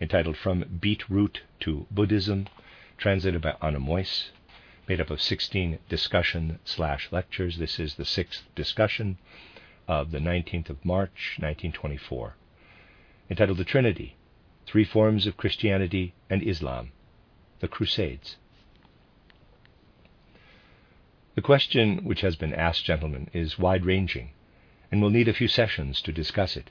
entitled From Beetroot to Buddhism, translated by Anna Meuss, made up of 16 discussion slash lectures. This is the sixth discussion of the 19th of March, 1924, entitled The Trinity, Three Forms of Christianity and Islam, the Crusades. The question which has been asked, gentlemen, is wide ranging and will need a few sessions to discuss it.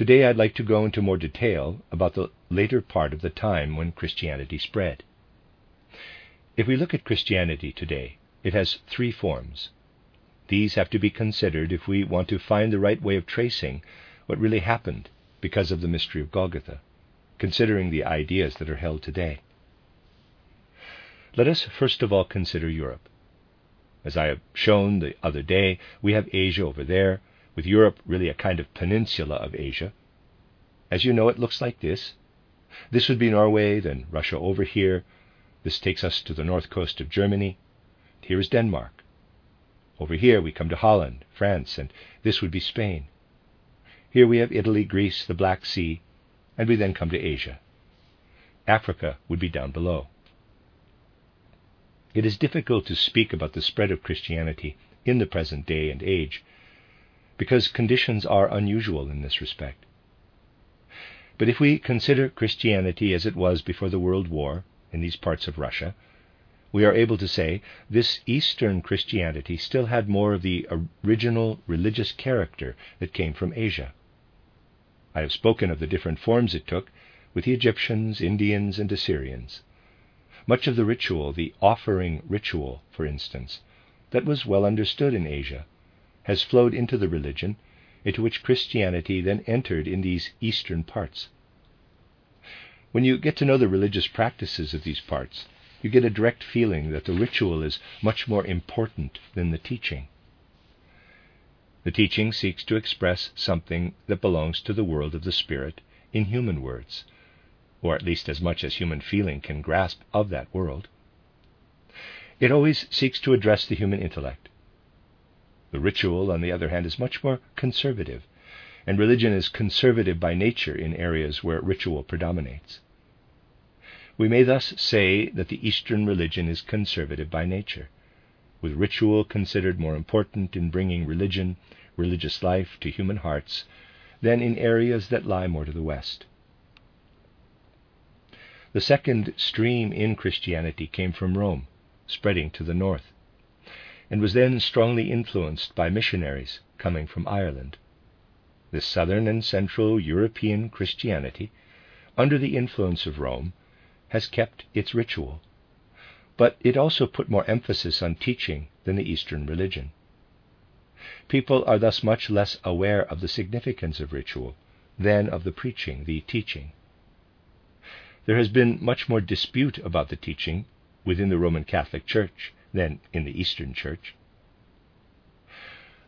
Today I'd like to go into more detail about the later part of the time when Christianity spread. If we look at Christianity today, it has three forms. These have to be considered if we want to find the right way of tracing what really happened because of the mystery of Golgotha, considering the ideas that are held today. Let us first of all consider Europe. As I have shown the other day, we have Asia over there, with Europe really a kind of peninsula of Asia. As you know, it looks like this. This would be Norway, then Russia over here. This takes us to the north coast of Germany. Here is Denmark. Over here we come to Holland, France, and this would be Spain. Here we have Italy, Greece, the Black Sea, and we then come to Asia. Africa would be down below. It is difficult to speak about the spread of Christianity in the present day and age because conditions are unusual in this respect. But if we consider Christianity as it was before the World War in these parts of Russia, we are able to say this Eastern Christianity still had more of the original religious character that came from Asia. I have spoken of the different forms it took with the Egyptians, Indians, and Assyrians. Much of the ritual, the offering ritual, for instance, that was well understood in Asia, has flowed into the religion into which Christianity then entered in these eastern parts. When you get to know the religious practices of these parts, you get a direct feeling that the ritual is much more important than the teaching. The teaching seeks to express something that belongs to the world of the spirit in human words, or at least as much as human feeling can grasp of that world. It always seeks to address the human intellect, the ritual, on the other hand, is much more conservative, and religion is conservative by nature in areas where ritual predominates. We may thus say that the Eastern religion is conservative by nature, with ritual considered more important in bringing religion, religious life to human hearts than in areas that lie more to the West. The second stream in Christianity came from Rome, spreading to the north and was then strongly influenced by missionaries coming from Ireland. This southern and central European Christianity, under the influence of Rome, has kept its ritual, but it also put more emphasis on teaching than the Eastern religion. People are thus much less aware of the significance of ritual than of the preaching, the teaching. There has been much more dispute about the teaching within the Roman Catholic Church than in the Eastern Church.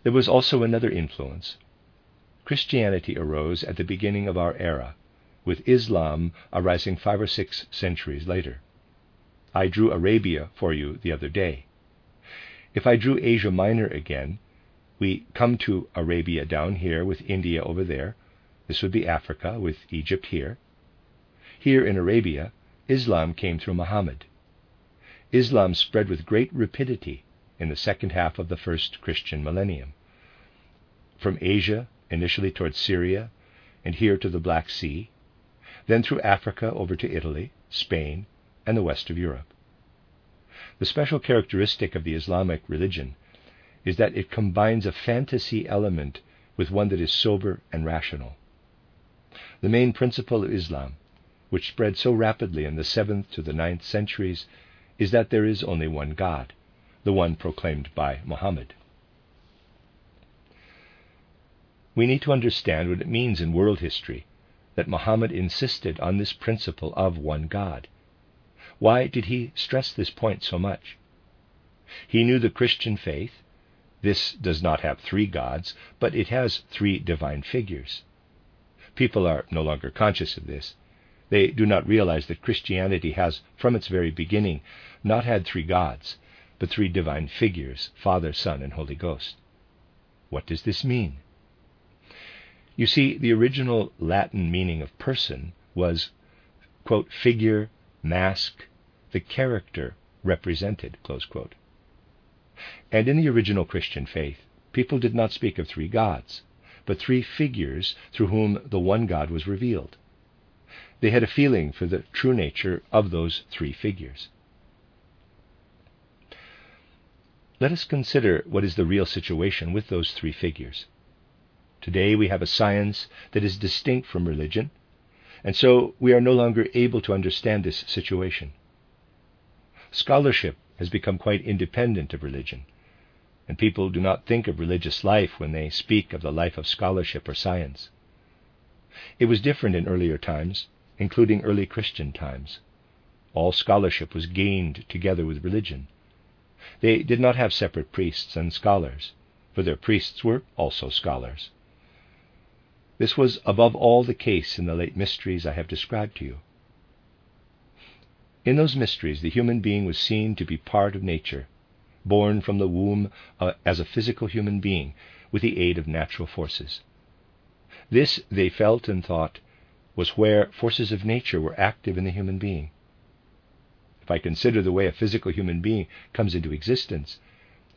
There was also another influence. Christianity arose at the beginning of our era, with Islam arising five or six centuries later. I drew Arabia for you the other day. If I drew Asia Minor again, we come to Arabia down here with India over there. This would be Africa with Egypt here. Here in Arabia, Islam came through Muhammad. Islam spread with great rapidity in the second half of the first Christian millennium. From Asia, initially towards Syria, and here to the Black Sea, then through Africa over to Italy, Spain, and the west of Europe. The special characteristic of the Islamic religion is that it combines a fantasy element with one that is sober and rational. The main principle of Islam, which spread so rapidly in the 7th to the ninth centuries, is that there is only one God, the one proclaimed by Muhammad. We need to understand what it means in world history that Muhammad insisted on this principle of one God. Why did he stress this point so much? He knew the Christian faith. This does not have three gods, but it has three divine figures. People are no longer conscious of this. They do not realize that Christianity has, from its very beginning, not had three gods, but three divine figures Father, Son, and Holy Ghost. What does this mean? You see, the original Latin meaning of person was, quote, figure, mask, the character represented, And in the original Christian faith, people did not speak of three gods, but three figures through whom the one God was revealed. They had a feeling for the true nature of those three figures. Let us consider what is the real situation with those three figures. Today we have a science that is distinct from religion, and so we are no longer able to understand this situation. Scholarship has become quite independent of religion, and people do not think of religious life when they speak of the life of scholarship or science. It was different in earlier times, including early Christian times. All scholarship was gained together with religion. They did not have separate priests and scholars, for their priests were also scholars. This was above all the case in the late mysteries I have described to you. In those mysteries, the human being was seen to be part of nature, born from the womb uh, as a physical human being with the aid of natural forces. This, they felt and thought, was where forces of nature were active in the human being. I consider the way a physical human being comes into existence,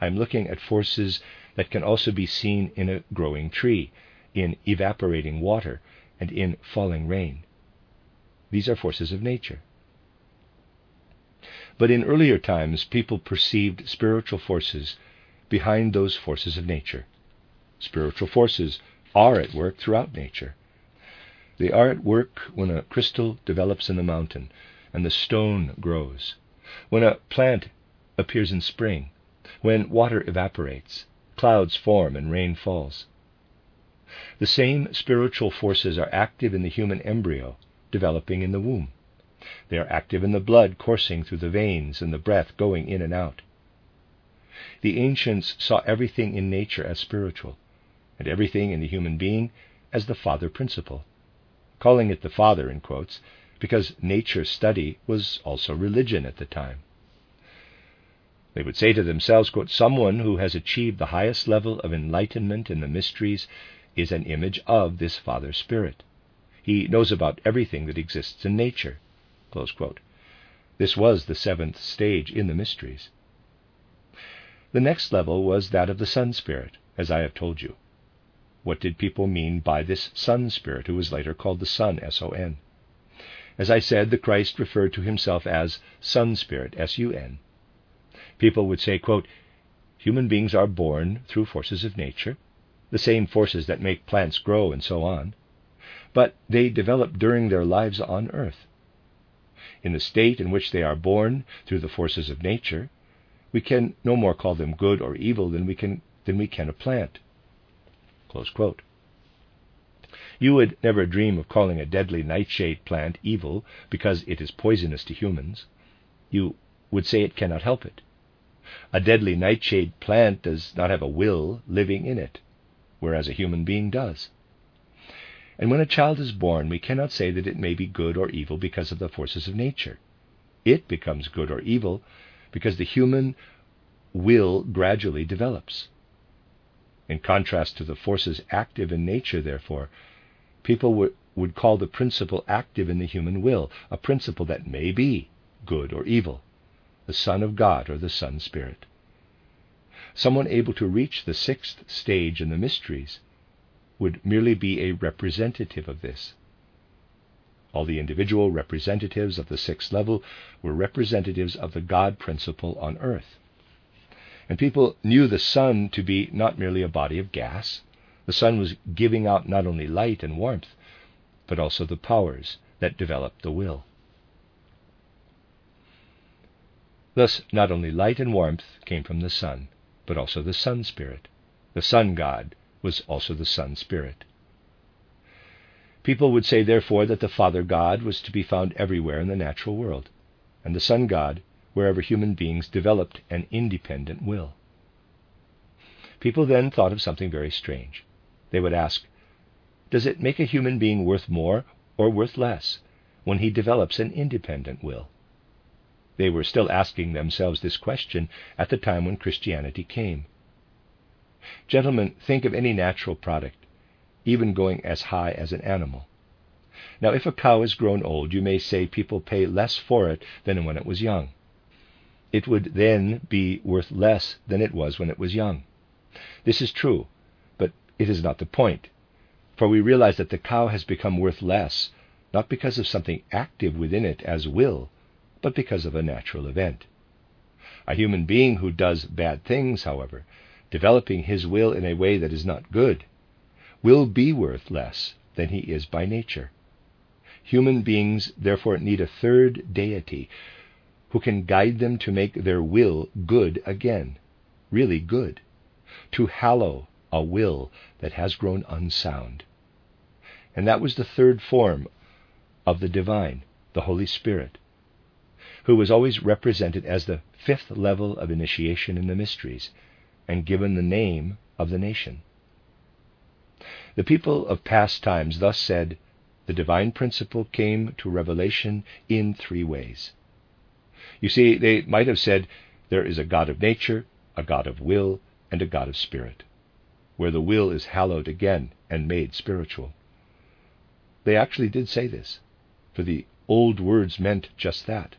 I am looking at forces that can also be seen in a growing tree, in evaporating water, and in falling rain. These are forces of nature. But in earlier times, people perceived spiritual forces behind those forces of nature. Spiritual forces are at work throughout nature. They are at work when a crystal develops in the mountain and the stone grows, when a plant appears in spring, when water evaporates, clouds form, and rain falls. The same spiritual forces are active in the human embryo developing in the womb. They are active in the blood coursing through the veins and the breath going in and out. The ancients saw everything in nature as spiritual, and everything in the human being as the father principle, calling it the father in quotes because nature study was also religion at the time. They would say to themselves, quote, Someone who has achieved the highest level of enlightenment in the mysteries is an image of this Father Spirit. He knows about everything that exists in nature. This was the seventh stage in the mysteries. The next level was that of the Sun Spirit, as I have told you. What did people mean by this Sun Spirit, who was later called the Sun, S O N? As I said, the Christ referred to himself as Son Spirit, S U N. People would say, quote, Human beings are born through forces of nature, the same forces that make plants grow and so on, but they develop during their lives on earth. In the state in which they are born through the forces of nature, we can no more call them good or evil than we can, than we can a plant. You would never dream of calling a deadly nightshade plant evil because it is poisonous to humans. You would say it cannot help it. A deadly nightshade plant does not have a will living in it, whereas a human being does. And when a child is born, we cannot say that it may be good or evil because of the forces of nature. It becomes good or evil because the human will gradually develops. In contrast to the forces active in nature, therefore, people would, would call the principle active in the human will a principle that may be good or evil, the Son of God or the Son Spirit. Someone able to reach the sixth stage in the mysteries would merely be a representative of this. All the individual representatives of the sixth level were representatives of the God principle on earth. And people knew the sun to be not merely a body of gas. The sun was giving out not only light and warmth, but also the powers that develop the will. Thus, not only light and warmth came from the sun, but also the sun spirit. The sun god was also the sun spirit. People would say, therefore, that the Father God was to be found everywhere in the natural world, and the Son God wherever human beings developed an independent will. People then thought of something very strange. They would ask, Does it make a human being worth more or worth less when he develops an independent will? They were still asking themselves this question at the time when Christianity came. Gentlemen, think of any natural product, even going as high as an animal. Now, if a cow is grown old, you may say people pay less for it than when it was young. It would then be worth less than it was when it was young. This is true, it is not the point, for we realize that the cow has become worth less, not because of something active within it as will, but because of a natural event. A human being who does bad things, however, developing his will in a way that is not good, will be worth less than he is by nature. Human beings therefore need a third deity who can guide them to make their will good again, really good, to hallow a will that has grown unsound. And that was the third form of the divine, the Holy Spirit, who was always represented as the fifth level of initiation in the mysteries and given the name of the nation. The people of past times thus said, the divine principle came to revelation in three ways. You see, they might have said, there is a God of nature, a God of will, and a God of spirit, where the will is hallowed again and made spiritual. They actually did say this, for the old words meant just that.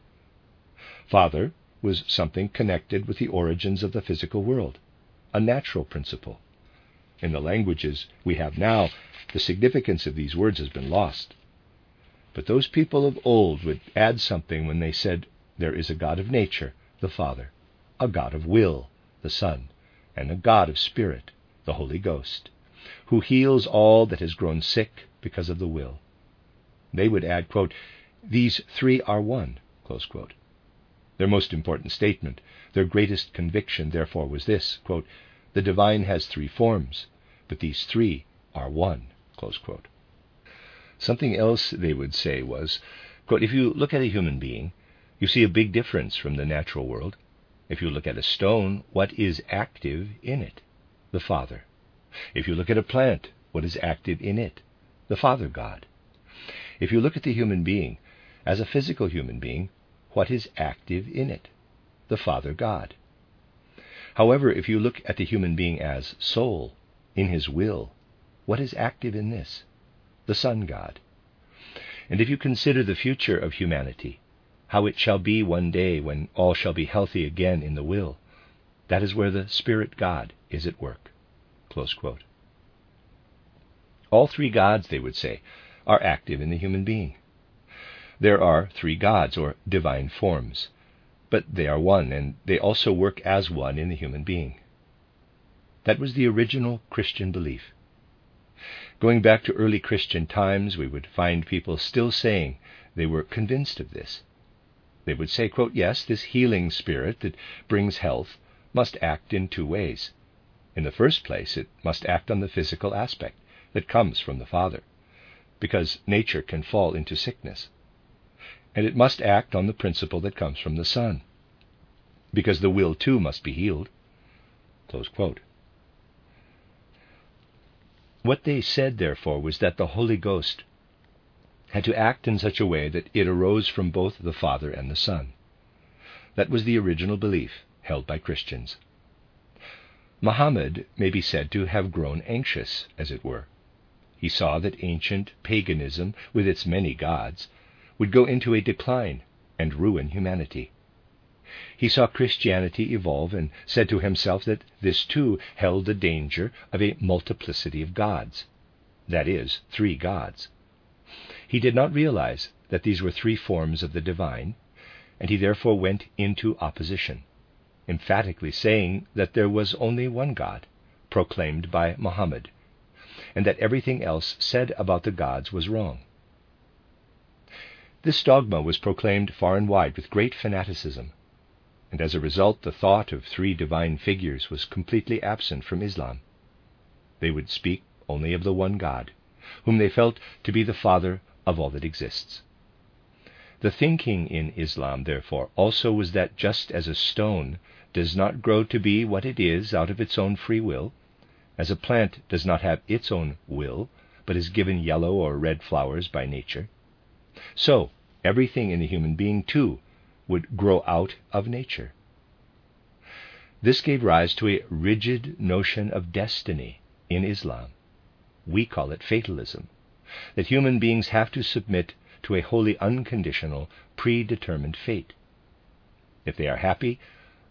Father was something connected with the origins of the physical world, a natural principle. In the languages we have now, the significance of these words has been lost. But those people of old would add something when they said, There is a God of nature, the Father, a God of will, the Son, and a God of Spirit, the Holy Ghost, who heals all that has grown sick because of the will. They would add, quote, These three are one, their most important statement, their greatest conviction, therefore, was this quote, The divine has three forms, but these three are one. Something else they would say was quote, If you look at a human being, you see a big difference from the natural world. If you look at a stone, what is active in it? The Father. If you look at a plant, what is active in it? The Father God. If you look at the human being, as a physical human being, what is active in it the Father God. However, if you look at the human being as soul, in his will, what is active in this? The Son God. And if you consider the future of humanity, how it shall be one day when all shall be healthy again in the will, that is where the Spirit God is at work. All three gods, they would say, are active in the human being. There are three gods, or divine forms, but they are one, and they also work as one in the human being. That was the original Christian belief. Going back to early Christian times, we would find people still saying they were convinced of this. They would say, quote, Yes, this healing spirit that brings health must act in two ways. In the first place, it must act on the physical aspect that comes from the Father, because nature can fall into sickness and it must act on the principle that comes from the Son, because the will too must be healed. What they said, therefore, was that the Holy Ghost had to act in such a way that it arose from both the Father and the Son. That was the original belief held by Christians. Muhammad may be said to have grown anxious, as it were. He saw that ancient paganism, with its many gods, would go into a decline and ruin humanity. He saw Christianity evolve and said to himself that this too held the danger of a multiplicity of gods, that is, three gods. He did not realize that these were three forms of the divine, and he therefore went into opposition, emphatically saying that there was only one God, proclaimed by Mohammed, and that everything else said about the gods was wrong. This dogma was proclaimed far and wide with great fanaticism, and as a result, the thought of three divine figures was completely absent from Islam. They would speak only of the one God, whom they felt to be the father of all that exists. The thinking in Islam, therefore, also was that just as a stone does not grow to be what it is out of its own free will, as a plant does not have its own will, but is given yellow or red flowers by nature, so everything in the human being, too, would grow out of nature. This gave rise to a rigid notion of destiny in Islam. We call it fatalism, that human beings have to submit to a wholly unconditional, predetermined fate. If they are happy,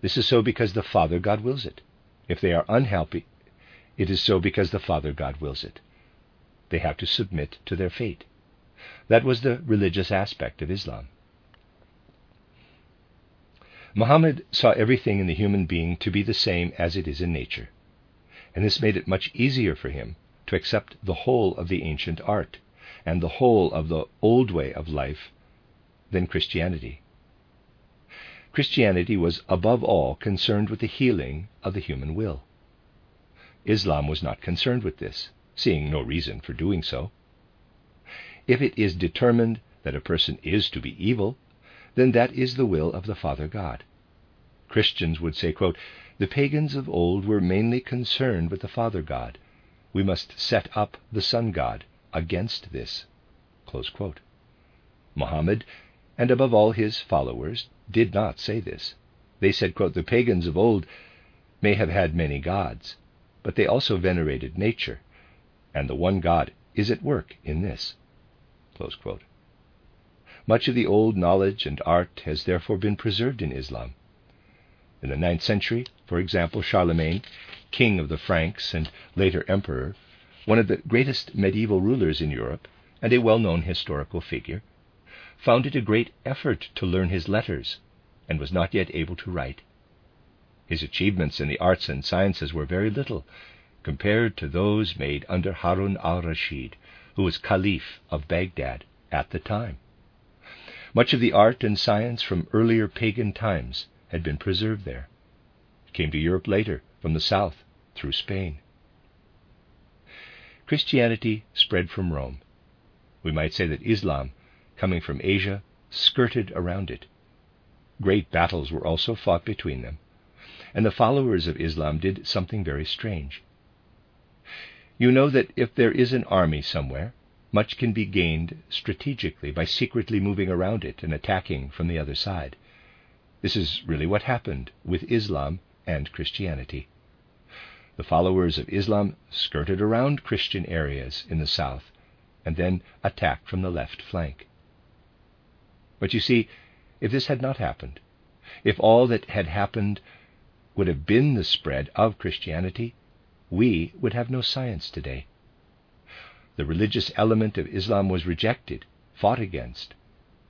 this is so because the Father God wills it. If they are unhappy, it is so because the Father God wills it. They have to submit to their fate. That was the religious aspect of Islam. Muhammad saw everything in the human being to be the same as it is in nature, and this made it much easier for him to accept the whole of the ancient art and the whole of the old way of life than Christianity. Christianity was above all concerned with the healing of the human will. Islam was not concerned with this, seeing no reason for doing so. If it is determined that a person is to be evil, then that is the will of the Father God. Christians would say, quote, The pagans of old were mainly concerned with the Father God. We must set up the Son God against this. Muhammad, and above all his followers, did not say this. They said, quote, The pagans of old may have had many gods, but they also venerated nature, and the one God is at work in this. Much of the old knowledge and art has therefore been preserved in Islam. In the ninth century, for example, Charlemagne, king of the Franks and later emperor, one of the greatest medieval rulers in Europe and a well known historical figure, found it a great effort to learn his letters and was not yet able to write. His achievements in the arts and sciences were very little compared to those made under Harun al Rashid, who was Caliph of Baghdad at the time. Much of the art and science from earlier pagan times had been preserved there. It came to Europe later, from the south, through Spain. Christianity spread from Rome. We might say that Islam, coming from Asia, skirted around it. Great battles were also fought between them, and the followers of Islam did something very strange. You know that if there is an army somewhere, much can be gained strategically by secretly moving around it and attacking from the other side. This is really what happened with Islam and Christianity. The followers of Islam skirted around Christian areas in the south and then attacked from the left flank. But you see, if this had not happened, if all that had happened would have been the spread of Christianity, we would have no science today. The religious element of Islam was rejected, fought against,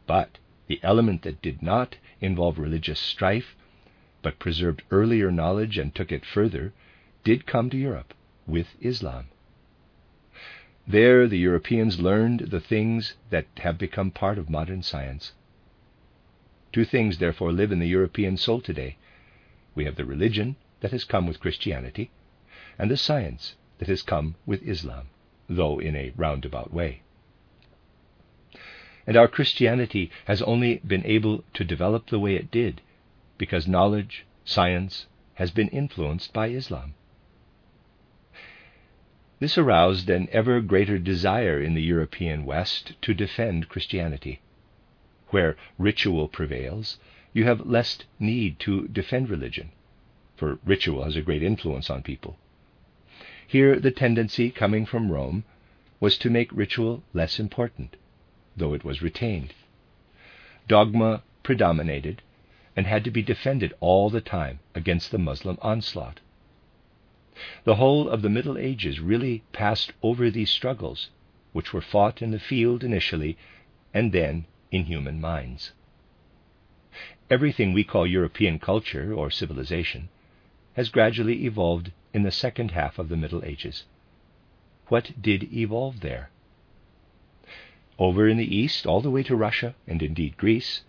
but the element that did not involve religious strife, but preserved earlier knowledge and took it further, did come to Europe with Islam. There, the Europeans learned the things that have become part of modern science. Two things, therefore, live in the European soul today. We have the religion that has come with Christianity, and the science that has come with Islam, though in a roundabout way. And our Christianity has only been able to develop the way it did because knowledge, science, has been influenced by Islam. This aroused an ever greater desire in the European West to defend Christianity. Where ritual prevails, you have less need to defend religion, for ritual has a great influence on people. Here, the tendency coming from Rome was to make ritual less important, though it was retained. Dogma predominated and had to be defended all the time against the Muslim onslaught. The whole of the Middle Ages really passed over these struggles, which were fought in the field initially and then in human minds. Everything we call European culture or civilization has gradually evolved in the second half of the Middle Ages. What did evolve there? Over in the East, all the way to Russia, and indeed Greece,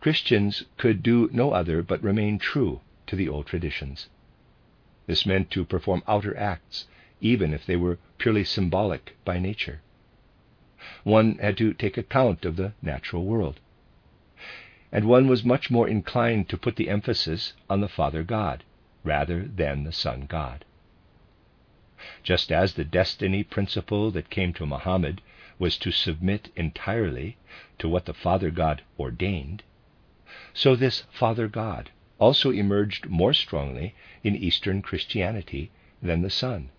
Christians could do no other but remain true to the old traditions. This meant to perform outer acts even if they were purely symbolic by nature. One had to take account of the natural world. And one was much more inclined to put the emphasis on the Father God rather than the Son God. Just as the destiny principle that came to Muhammad was to submit entirely to what the Father God ordained, so this Father God also emerged more strongly in Eastern Christianity than the sun,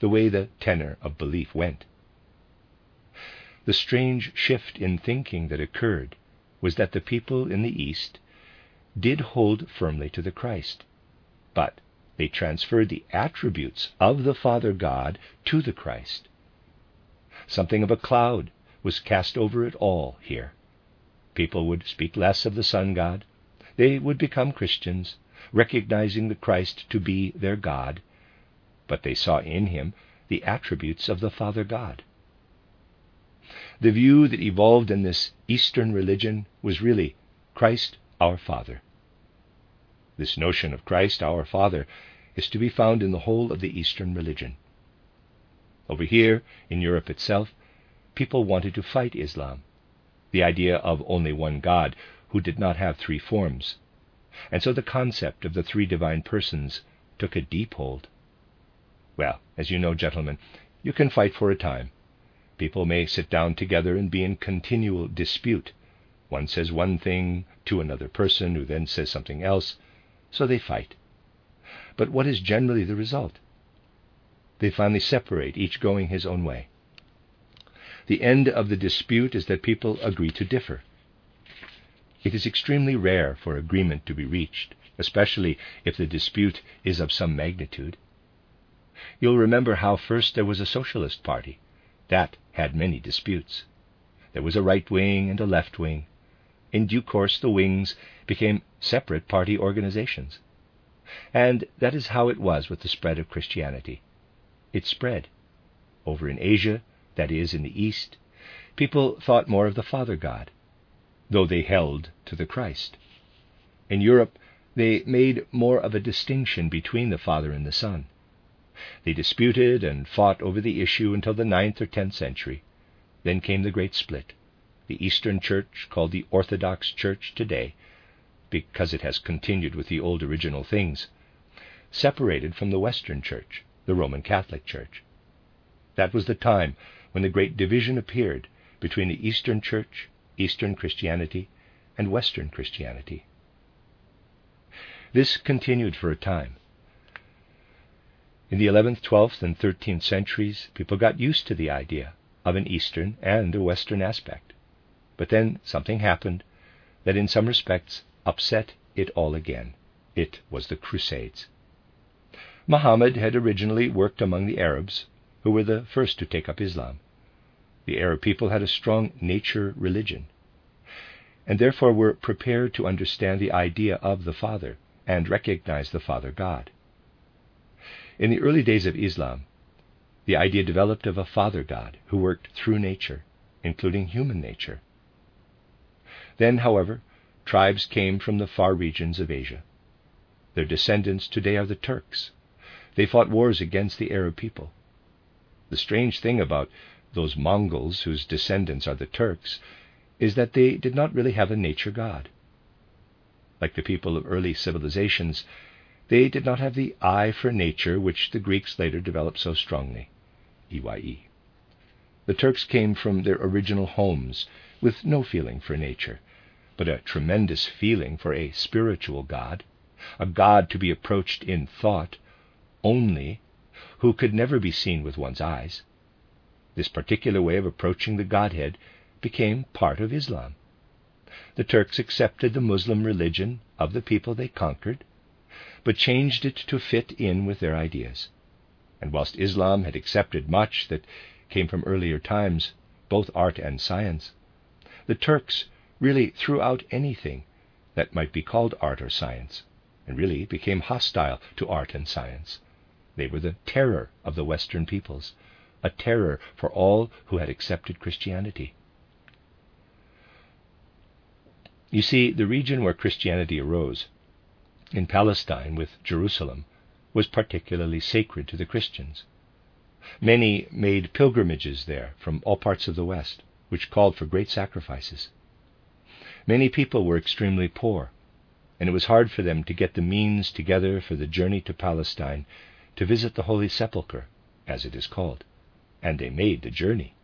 the way the tenor of belief went. The strange shift in thinking that occurred was that the people in the East did hold firmly to the Christ, but they transferred the attributes of the Father God to the Christ. Something of a cloud was cast over it all here. People would speak less of the Sun God. They would become Christians, recognizing the Christ to be their God, but they saw in him the attributes of the Father God. The view that evolved in this Eastern religion was really Christ our Father. This notion of Christ our Father is to be found in the whole of the Eastern religion. Over here, in Europe itself, people wanted to fight Islam, the idea of only one God who did not have three forms, and so the concept of the three divine persons took a deep hold. Well, as you know, gentlemen, you can fight for a time. People may sit down together and be in continual dispute. One says one thing to another person who then says something else, so they fight. But what is generally the result? They finally separate, each going his own way. The end of the dispute is that people agree to differ. It is extremely rare for agreement to be reached, especially if the dispute is of some magnitude. You'll remember how first there was a socialist party. That had many disputes. There was a right wing and a left wing. In due course, the wings became separate party organizations. And that is how it was with the spread of Christianity. It spread. Over in Asia, that is, in the East, people thought more of the Father God, though they held to the Christ. In Europe, they made more of a distinction between the Father and the Son. They disputed and fought over the issue until the ninth or tenth century. Then came the great split. The Eastern Church, called the Orthodox Church today, because it has continued with the old original things, separated from the Western Church, the Roman Catholic Church. That was the time when the great division appeared between the Eastern Church, Eastern Christianity, and Western Christianity. This continued for a time. In the 11th, 12th, and 13th centuries, people got used to the idea of an Eastern and a Western aspect. But then something happened that, in some respects, upset it all again. It was the Crusades. Muhammad had originally worked among the Arabs, who were the first to take up Islam. The Arab people had a strong nature religion, and therefore were prepared to understand the idea of the Father and recognize the Father God. In the early days of Islam, the idea developed of a Father God who worked through nature, including human nature. Then, however, tribes came from the far regions of Asia. Their descendants today are the Turks. They fought wars against the Arab people. The strange thing about those Mongols whose descendants are the Turks is that they did not really have a nature god. Like the people of early civilizations, they did not have the eye for nature which the Greeks later developed so strongly. EYE. The Turks came from their original homes with no feeling for nature, but a tremendous feeling for a spiritual God, a God to be approached in thought only, who could never be seen with one's eyes. This particular way of approaching the Godhead became part of Islam. The Turks accepted the Muslim religion of the people they conquered but changed it to fit in with their ideas. And whilst Islam had accepted much that came from earlier times, both art and science, the Turks really threw out anything that might be called art or science, and really became hostile to art and science. They were the terror of the Western peoples, a terror for all who had accepted Christianity. You see, the region where Christianity arose in Palestine with Jerusalem was particularly sacred to the Christians. Many made pilgrimages there from all parts of the West, which called for great sacrifices. Many people were extremely poor, and it was hard for them to get the means together for the journey to Palestine to visit the Holy Sepulchre, as it is called, and they made the journey.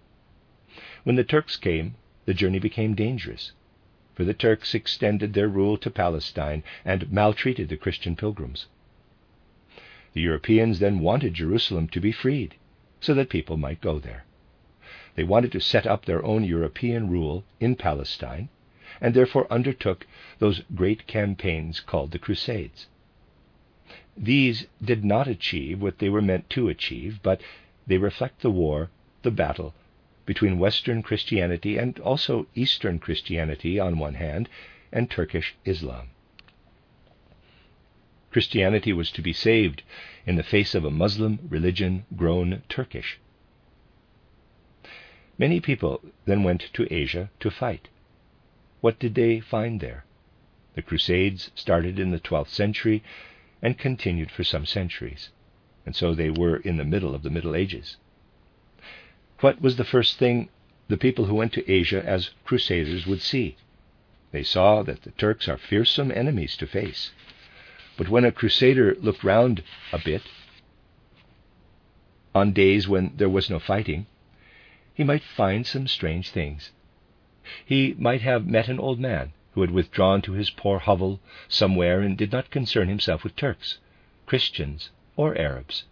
When the Turks came, the journey became dangerous, for the Turks extended their rule to Palestine and maltreated the Christian pilgrims. The Europeans then wanted Jerusalem to be freed so that people might go there. They wanted to set up their own European rule in Palestine and therefore undertook those great campaigns called the Crusades. These did not achieve what they were meant to achieve, but they reflect the war, the battle, between Western Christianity and also Eastern Christianity on one hand, and Turkish Islam. Christianity was to be saved in the face of a Muslim religion grown Turkish. Many people then went to Asia to fight. What did they find there? The Crusades started in the 12th century and continued for some centuries, and so they were in the middle of the Middle Ages. What was the first thing the people who went to Asia as crusaders would see? They saw that the Turks are fearsome enemies to face. But when a crusader looked round a bit, on days when there was no fighting, he might find some strange things. He might have met an old man who had withdrawn to his poor hovel somewhere and did not concern himself with Turks, Christians, or Arabs,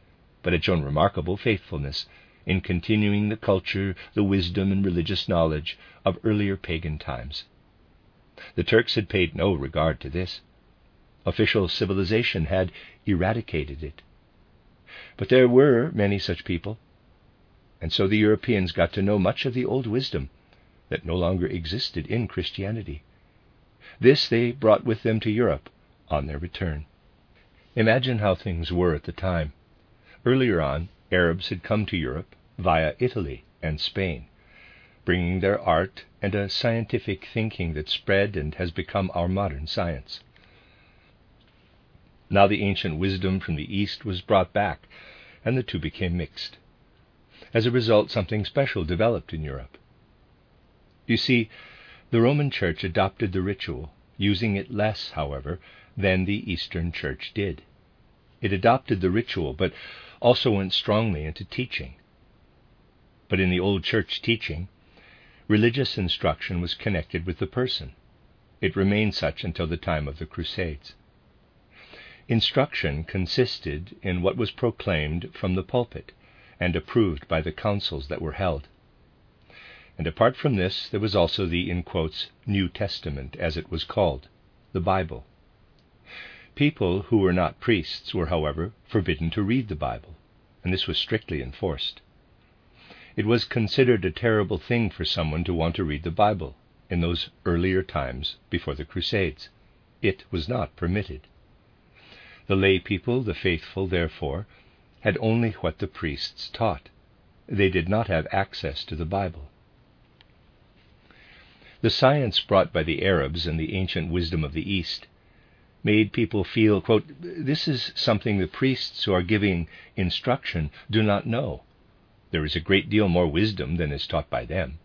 but had shown remarkable faithfulness in continuing the culture, the wisdom, and religious knowledge of earlier pagan times. The Turks had paid no regard to this. Official civilization had eradicated it. But there were many such people, and so the Europeans got to know much of the old wisdom that no longer existed in Christianity. This they brought with them to Europe on their return. Imagine how things were at the time. Earlier on, Arabs had come to Europe via Italy and Spain, bringing their art and a scientific thinking that spread and has become our modern science. Now the ancient wisdom from the East was brought back, and the two became mixed. As a result, something special developed in Europe. You see, the Roman Church adopted the ritual, using it less, however, than the Eastern Church did. It adopted the ritual, but also went strongly into teaching. But in the Old Church teaching, religious instruction was connected with the person. It remained such until the time of the Crusades. Instruction consisted in what was proclaimed from the pulpit and approved by the councils that were held. And apart from this, there was also the, in quotes, New Testament, as it was called, the Bible. People who were not priests were, however, forbidden to read the Bible, and this was strictly enforced. It was considered a terrible thing for someone to want to read the Bible in those earlier times before the Crusades. It was not permitted. The lay people, the faithful, therefore, had only what the priests taught. They did not have access to the Bible. The science brought by the Arabs and the ancient wisdom of the East made people feel, quote, this is something the priests who are giving instruction do not know. There is a great deal more wisdom than is taught by them.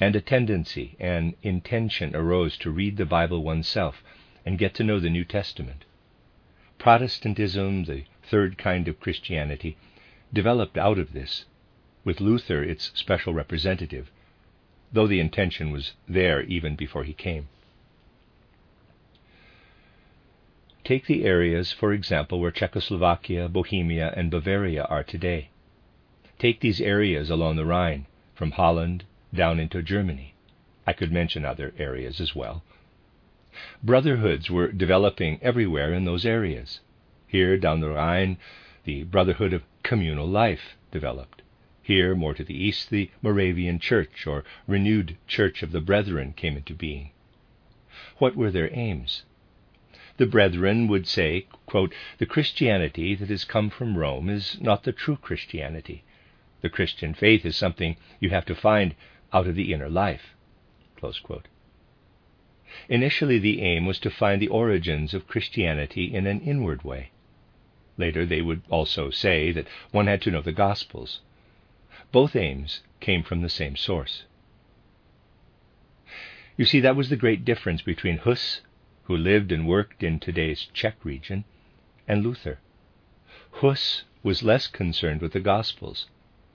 And a tendency, an intention arose to read the Bible oneself and get to know the New Testament. Protestantism, the third kind of Christianity, developed out of this, with Luther its special representative, though the intention was there even before he came. Take the areas, for example, where Czechoslovakia, Bohemia, and Bavaria are today. Take these areas along the Rhine, from Holland down into Germany. I could mention other areas as well. Brotherhoods were developing everywhere in those areas. Here, down the Rhine, the brotherhood of communal life developed. Here, more to the east, the Moravian Church, or renewed Church of the Brethren, came into being. What were their aims? The Brethren would say, quote, The Christianity that has come from Rome is not the true Christianity. The Christian faith is something you have to find out of the inner life. Initially, the aim was to find the origins of Christianity in an inward way. Later, they would also say that one had to know the Gospels. Both aims came from the same source. You see, that was the great difference between Hus, who lived and worked in today's Czech region, and Luther. Hus was less concerned with the Gospels.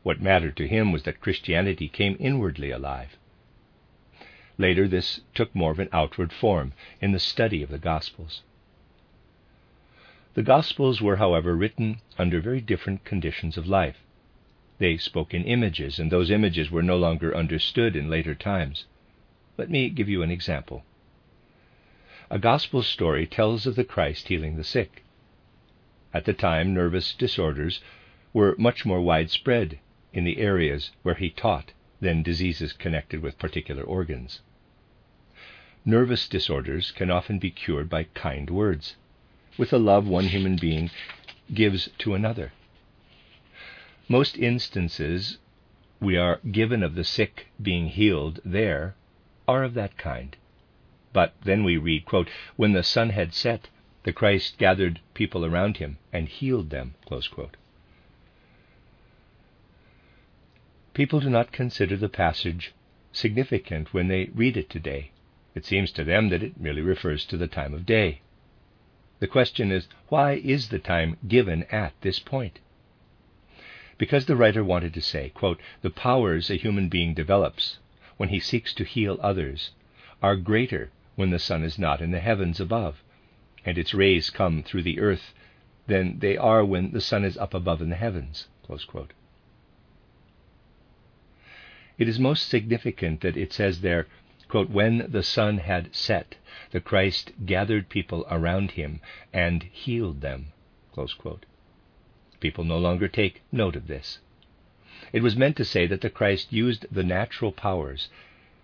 What mattered to him was that Christianity came inwardly alive. Later, this took more of an outward form in the study of the Gospels. The Gospels were, however, written under very different conditions of life. They spoke in images, and those images were no longer understood in later times. Let me give you an example. A Gospel story tells of the Christ healing the sick. At the time, nervous disorders were much more widespread in the areas where he taught than diseases connected with particular organs. Nervous disorders can often be cured by kind words with the love one human being gives to another. Most instances we are given of the sick being healed there are of that kind. But then we read, quote, When the sun had set, the Christ gathered people around him and healed them. People do not consider the passage significant when they read it today. It seems to them that it merely refers to the time of day. The question is, why is the time given at this point? Because the writer wanted to say, quote, the powers a human being develops when he seeks to heal others are greater when the sun is not in the heavens above, and its rays come through the earth than they are when the sun is up above in the heavens. It is most significant that it says there, quote, When the sun had set, the Christ gathered people around him and healed them. People no longer take note of this. It was meant to say that the Christ used the natural powers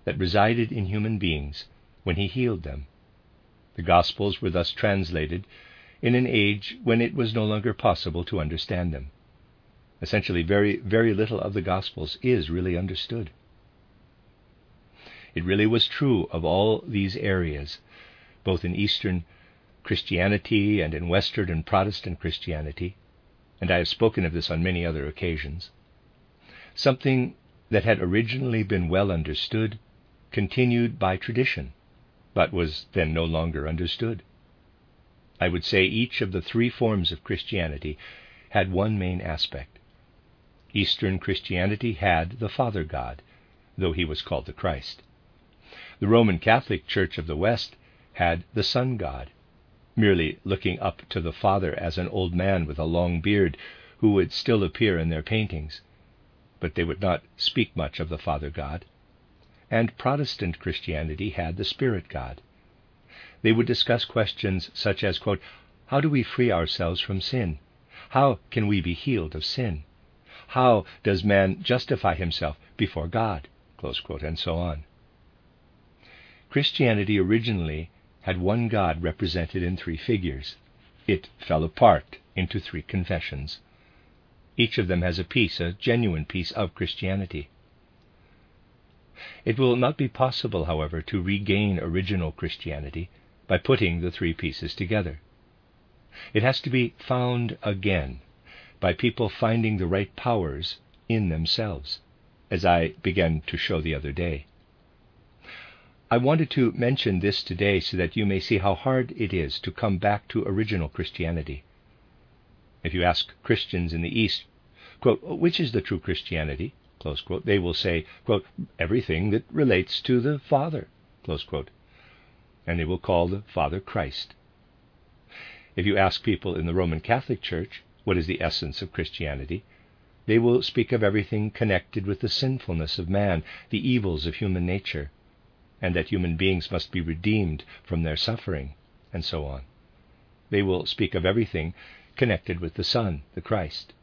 that resided in human beings when he healed them. The Gospels were thus translated in an age when it was no longer possible to understand them. Essentially, very, very little of the Gospels is really understood. It really was true of all these areas, both in Eastern Christianity and in Western and Protestant Christianity, and I have spoken of this on many other occasions. Something that had originally been well understood continued by tradition, but was then no longer understood. I would say each of the three forms of Christianity had one main aspect. Eastern Christianity had the Father God, though he was called the Christ. The Roman Catholic Church of the West had the Son god, merely looking up to the Father as an old man with a long beard who would still appear in their paintings, but they would not speak much of the Father God. And Protestant Christianity had the Spirit God. They would discuss questions such as, quote, How do we free ourselves from sin? How can we be healed of sin? How does man justify himself before God? Quote, and so on. Christianity originally had one God represented in three figures. It fell apart into three confessions. Each of them has a piece, a genuine piece of Christianity. It will not be possible, however, to regain original Christianity by putting the three pieces together. It has to be found again by people finding the right powers in themselves, as I began to show the other day. I wanted to mention this today so that you may see how hard it is to come back to original Christianity. If you ask Christians in the East, quote, which is the true Christianity, quote, they will say, quote, everything that relates to the Father, and they will call the Father Christ. If you ask people in the Roman Catholic Church what is the essence of Christianity, they will speak of everything connected with the sinfulness of man, the evils of human nature, and that human beings must be redeemed from their suffering, and so on. They will speak of everything connected with the Son, the Christ.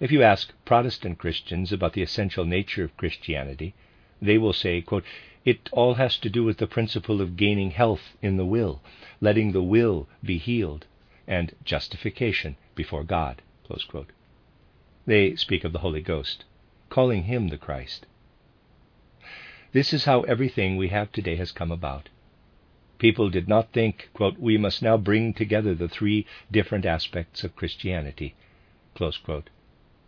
If you ask Protestant Christians about the essential nature of Christianity, they will say, quote, It all has to do with the principle of gaining health in the will, letting the will be healed, and justification before God. They speak of the Holy Ghost, calling him the Christ. This is how everything we have today has come about. People did not think, quote, we must now bring together the three different aspects of Christianity.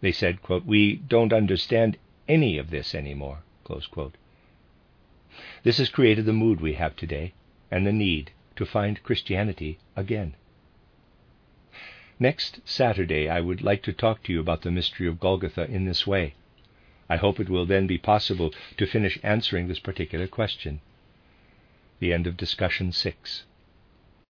They said, quote, we don't understand any of this anymore. This has created the mood we have today and the need to find Christianity again. Next Saturday, I would like to talk to you about the mystery of Golgotha in this way. I hope it will then be possible to finish answering this particular question. The end of discussion 6.